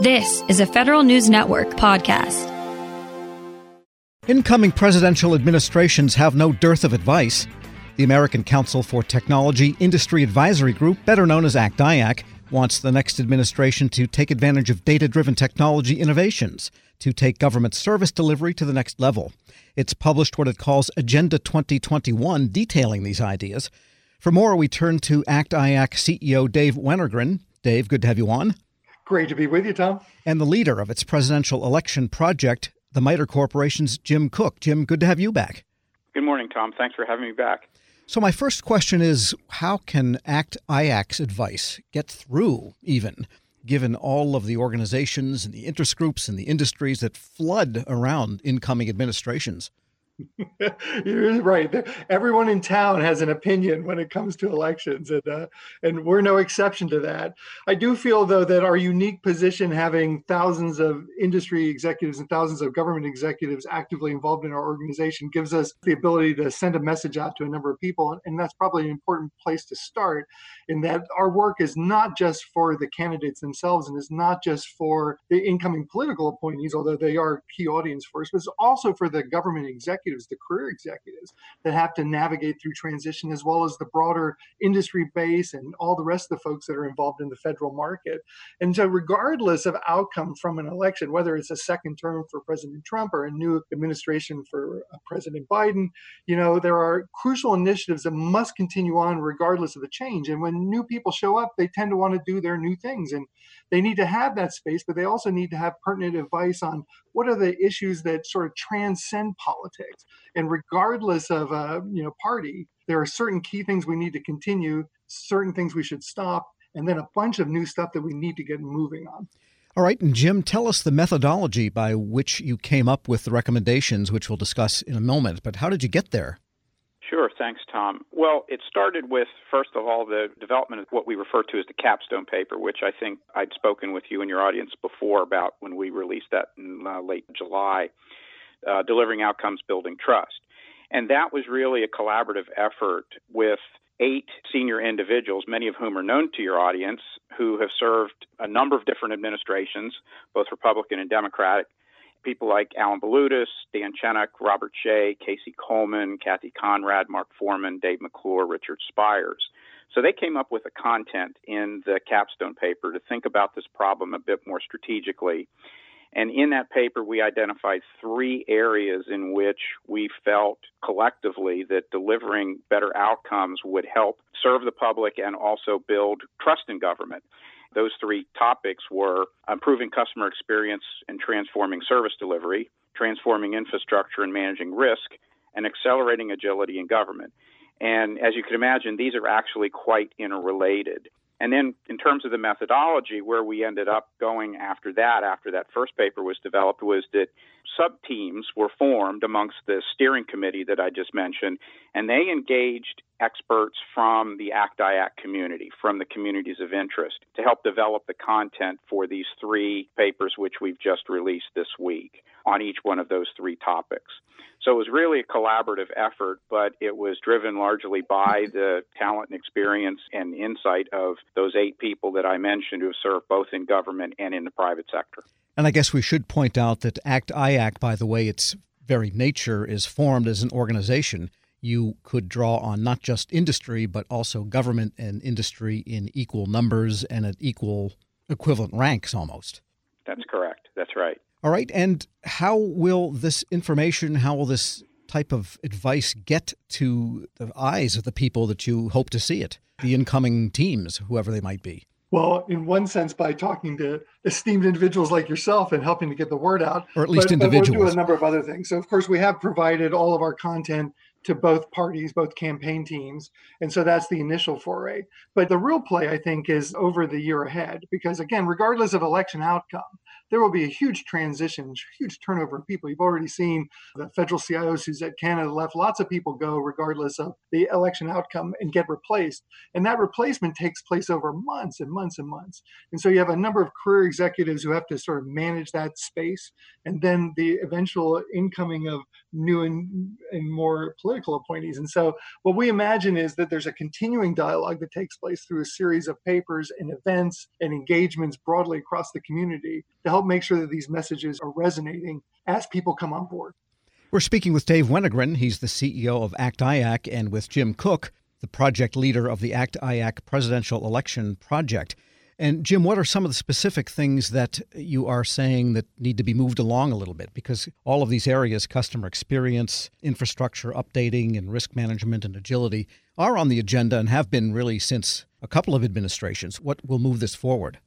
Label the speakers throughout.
Speaker 1: This is a Federal News Network podcast.
Speaker 2: Incoming presidential administrations have no dearth of advice. The American Council for Technology Industry Advisory Group, better known as ACT-IAC, wants the next administration to take advantage of data-driven technology innovations to take government service delivery to the next level. It's published what it calls Agenda 2021 detailing these ideas. For more, we turn to ACT-IAC CEO Dave Wennergren. Dave, good to have you on.
Speaker 3: Great to be with you, Tom.
Speaker 2: And the leader of its presidential election project, the MITRE Corporation's Jim Cook. Jim, good to have you back.
Speaker 4: Good morning, Tom. Thanks for having me back.
Speaker 2: So, my first question is how can ACT IAC's advice get through, even given all of the organizations and the interest groups and the industries that flood around incoming administrations?
Speaker 3: You're right. Everyone in town has an opinion when it comes to elections, and uh, and we're no exception to that. I do feel though that our unique position, having thousands of industry executives and thousands of government executives actively involved in our organization, gives us the ability to send a message out to a number of people, and that's probably an important place to start. In that our work is not just for the candidates themselves, and is not just for the incoming political appointees, although they are key audience for us, but it's also for the government executives executives, the career executives that have to navigate through transition, as well as the broader industry base and all the rest of the folks that are involved in the federal market. And so, regardless of outcome from an election, whether it's a second term for President Trump or a new administration for uh, President Biden, you know, there are crucial initiatives that must continue on regardless of the change. And when new people show up, they tend to want to do their new things. And they need to have that space, but they also need to have pertinent advice on what are the issues that sort of transcend politics. And regardless of a you know party, there are certain key things we need to continue, certain things we should stop, and then a bunch of new stuff that we need to get moving on.
Speaker 2: All right, and Jim, tell us the methodology by which you came up with the recommendations, which we'll discuss in a moment. But how did you get there?
Speaker 4: Sure. Thanks, Tom. Well, it started with, first of all, the development of what we refer to as the capstone paper, which I think I'd spoken with you and your audience before about when we released that in uh, late July, uh, delivering outcomes, building trust. And that was really a collaborative effort with eight senior individuals, many of whom are known to your audience, who have served a number of different administrations, both Republican and Democratic, people like Alan Balutis, Dan Chenok, Robert Shea, Casey Coleman, Kathy Conrad, Mark Forman, Dave McClure, Richard Spires. So they came up with a content in the capstone paper to think about this problem a bit more strategically. And in that paper, we identified three areas in which we felt collectively that delivering better outcomes would help serve the public and also build trust in government. Those three topics were improving customer experience and transforming service delivery, transforming infrastructure and managing risk, and accelerating agility in government. And as you can imagine, these are actually quite interrelated. And then, in terms of the methodology, where we ended up going after that, after that first paper was developed, was that sub teams were formed amongst the steering committee that I just mentioned, and they engaged experts from the ACT-IAC community, from the communities of interest, to help develop the content for these three papers, which we've just released this week on each one of those three topics. So it was really a collaborative effort, but it was driven largely by the talent and experience and insight of those eight people that I mentioned who have served both in government and in the private sector.
Speaker 2: And I guess we should point out that ACT IAC, by the way, its very nature is formed as an organization. You could draw on not just industry, but also government and industry in equal numbers and at equal equivalent ranks almost.
Speaker 4: That's correct. That's right.
Speaker 2: All right. And how will this information, how will this type of advice get to the eyes of the people that you hope to see it, the incoming teams, whoever they might be?
Speaker 3: Well, in one sense, by talking to esteemed individuals like yourself and helping to get the word out,
Speaker 2: or at least
Speaker 3: but,
Speaker 2: individuals.
Speaker 3: But we'll do a number of other things. So, of course, we have provided all of our content to both parties, both campaign teams. And so that's the initial foray. But the real play, I think, is over the year ahead, because again, regardless of election outcome, there will be a huge transition, huge turnover of people. You've already seen the federal CIOs who's at Canada left. Lots of people go regardless of the election outcome and get replaced. And that replacement takes place over months and months and months. And so you have a number of career executives who have to sort of manage that space. And then the eventual incoming of new and, and more political appointees. And so what we imagine is that there's a continuing dialogue that takes place through a series of papers and events and engagements broadly across the community to help make sure that these messages are resonating as people come on board.
Speaker 2: We're speaking with Dave Wennergren. He's the CEO of ACT IAC, and with Jim Cook, the project leader of the ACT IAC presidential election project. And Jim, what are some of the specific things that you are saying that need to be moved along a little bit? Because all of these areas, customer experience, infrastructure updating, and risk management and agility, are on the agenda and have been really since a couple of administrations. What will move this forward?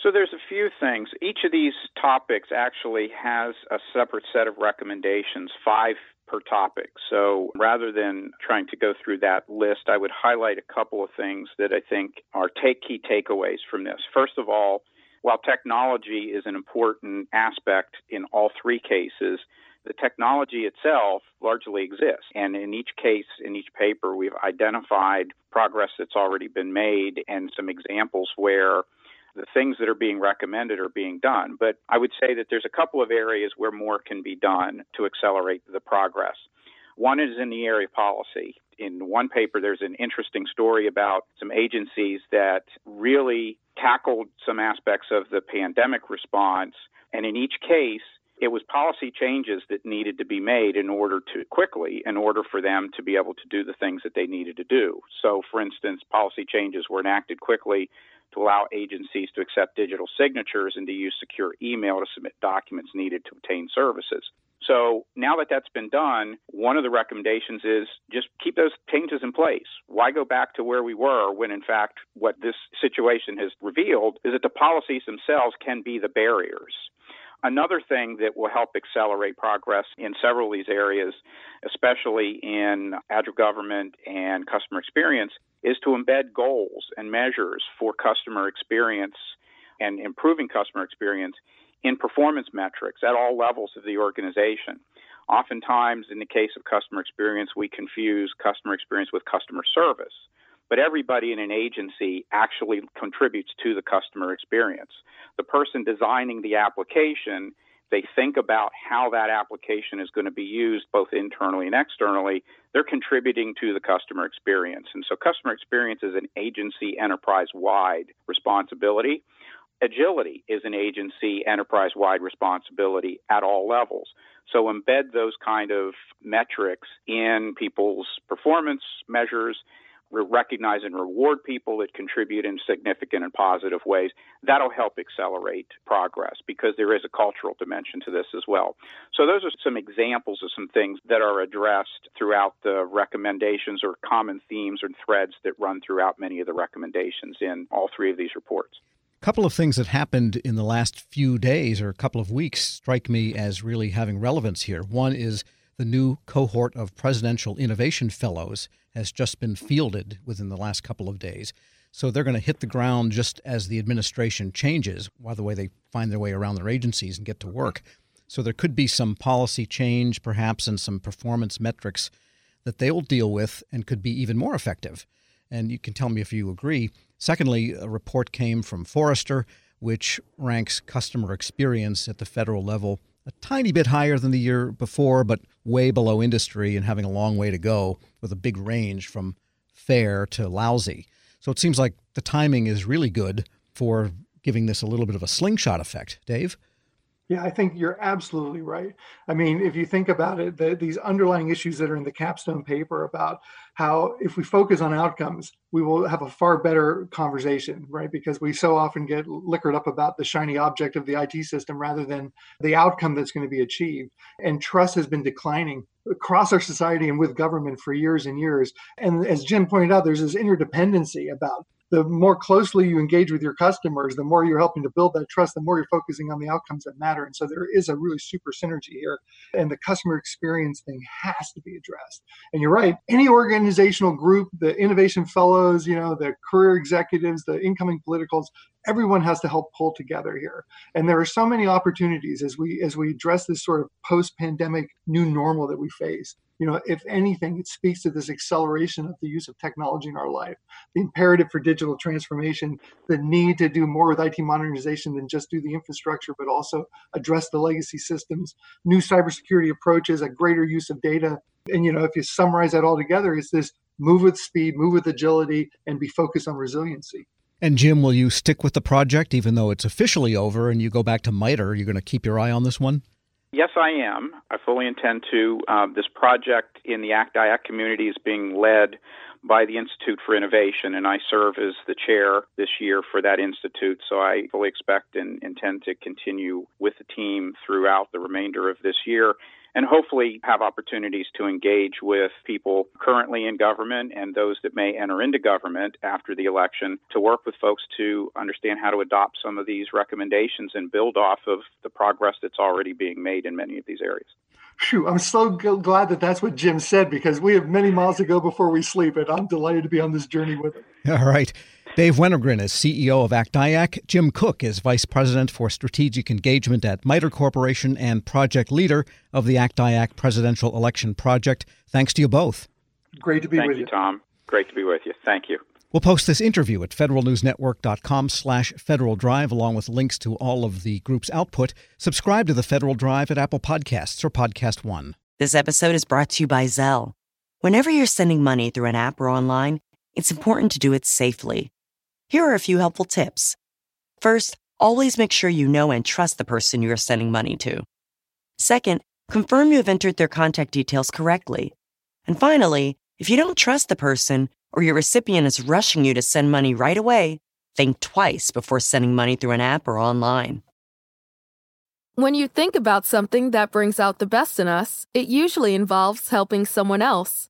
Speaker 4: So there's a few things. Each of these topics actually has a separate set of recommendations, five per topic. So rather than trying to go through that list, I would highlight a couple of things that I think are take key takeaways from this. First of all, while technology is an important aspect in all three cases, the technology itself largely exists. And in each case, in each paper, we've identified progress that's already been made and some examples where the things that are being recommended are being done. But I would say that there's a couple of areas where more can be done to accelerate the progress. One is in the area of policy. In one paper, there's an interesting story about some agencies that really tackled some aspects of the pandemic response. And in each case, it was policy changes that needed to be made in order to quickly, in order for them to be able to do the things that they needed to do. So, for instance, policy changes were enacted quickly to allow agencies to accept digital signatures and to use secure email to submit documents needed to obtain services. So now that that's been done, one of the recommendations is just keep those changes in place. Why go back to where we were when, in fact, what this situation has revealed is that the policies themselves can be the barriers. Another thing that will help accelerate progress in several of these areas, especially in agile government and customer experience, is to embed goals and measures for customer experience and improving customer experience in performance metrics at all levels of the organization. Oftentimes, in the case of customer experience, we confuse customer experience with customer service. But everybody in an agency actually contributes to the customer experience. The person designing the application they think about how that application is going to be used both internally and externally, they're contributing to the customer experience. And so customer experience is an agency enterprise wide responsibility. Agility is an agency enterprise wide responsibility at all levels. So embed those kind of metrics in people's performance measures recognize and reward people that contribute in significant and positive ways. That'll help accelerate progress because there is a cultural dimension to this as well. So, those are some examples of some things that are addressed throughout the recommendations or common themes or threads that run throughout many of the recommendations in all three of these reports.
Speaker 2: A couple of things that happened in the last few days or a couple of weeks strike me as really having relevance here. One is the new cohort of Presidential Innovation Fellows has just been fielded within the last couple of days. So they're going to hit the ground just as the administration changes, by the way they find their way around their agencies and get to work. So there could be some policy change, perhaps, and some performance metrics that they'll deal with and could be even more effective. And you can tell me if you agree. Secondly, a report came from Forrester, which ranks customer experience at the federal level a tiny bit higher than the year before, but way below industry and having a long way to go with a big range from fair to lousy. So it seems like the timing is really good for giving this a little bit of a slingshot effect. Dave?
Speaker 3: Yeah, I think you're absolutely right. I mean, if you think about it, the, these underlying issues that are in the capstone paper about how if we focus on outcomes, we will have a far better conversation, right? Because we so often get liquored up about the shiny object of the IT system rather than the outcome that's going to be achieved. And trust has been declining across our society and with government for years and years. And as Jim pointed out, there's this interdependency about the more closely you engage with your customers, the more you're helping to build that trust, the more you're focusing on the outcomes that matter. And so there is a really super synergy here. And the customer experience thing has to be addressed. And you're right, any organizational group, the innovation fellows, you know, the career executives, the incoming politicals, everyone has to help pull together here and there are so many opportunities as we as we address this sort of post-pandemic new normal that we face you know if anything it speaks to this acceleration of the use of technology in our life the imperative for digital transformation the need to do more with it modernization than just do the infrastructure but also address the legacy systems new cybersecurity approaches a greater use of data and you know if you summarize that all together it's this move with speed move with agility and be focused on resiliency
Speaker 2: and Jim, will you stick with the project even though it's officially over and you go back to MITRE? Are you going to keep your eye on this one?
Speaker 4: Yes, I am. I fully intend to. Uh, this project in the ACT IAC community is being led by the Institute for Innovation, and I serve as the chair this year for that institute. So I fully expect and intend to continue with the team throughout the remainder of this year and hopefully have opportunities to engage with people currently in government and those that may enter into government after the election to work with folks to understand how to adopt some of these recommendations and build off of the progress that's already being made in many of these areas.
Speaker 3: Phew, I'm so glad that that's what Jim said because we have many miles to go before we sleep, and I'm delighted to be on this journey with him.
Speaker 2: All right. Dave Wennergren is CEO of ACT IAC. Jim Cook is Vice President for Strategic Engagement at MITRE Corporation and Project Leader of the ACT IAC Presidential Election Project. Thanks to you both.
Speaker 3: Great to be
Speaker 4: Thank
Speaker 3: with
Speaker 4: you, Tom. Great to be with you. Thank you.
Speaker 2: We'll post this interview at federalnewsnetwork.com slash Federal Drive, along with links to all of the group's output. Subscribe to the Federal Drive at Apple Podcasts or Podcast One.
Speaker 5: This episode is brought to you by Zelle. Whenever you're sending money through an app or online, it's important to do it safely. Here are a few helpful tips. First, always make sure you know and trust the person you are sending money to. Second, confirm you have entered their contact details correctly. And finally, if you don't trust the person or your recipient is rushing you to send money right away, think twice before sending money through an app or online.
Speaker 6: When you think about something that brings out the best in us, it usually involves helping someone else.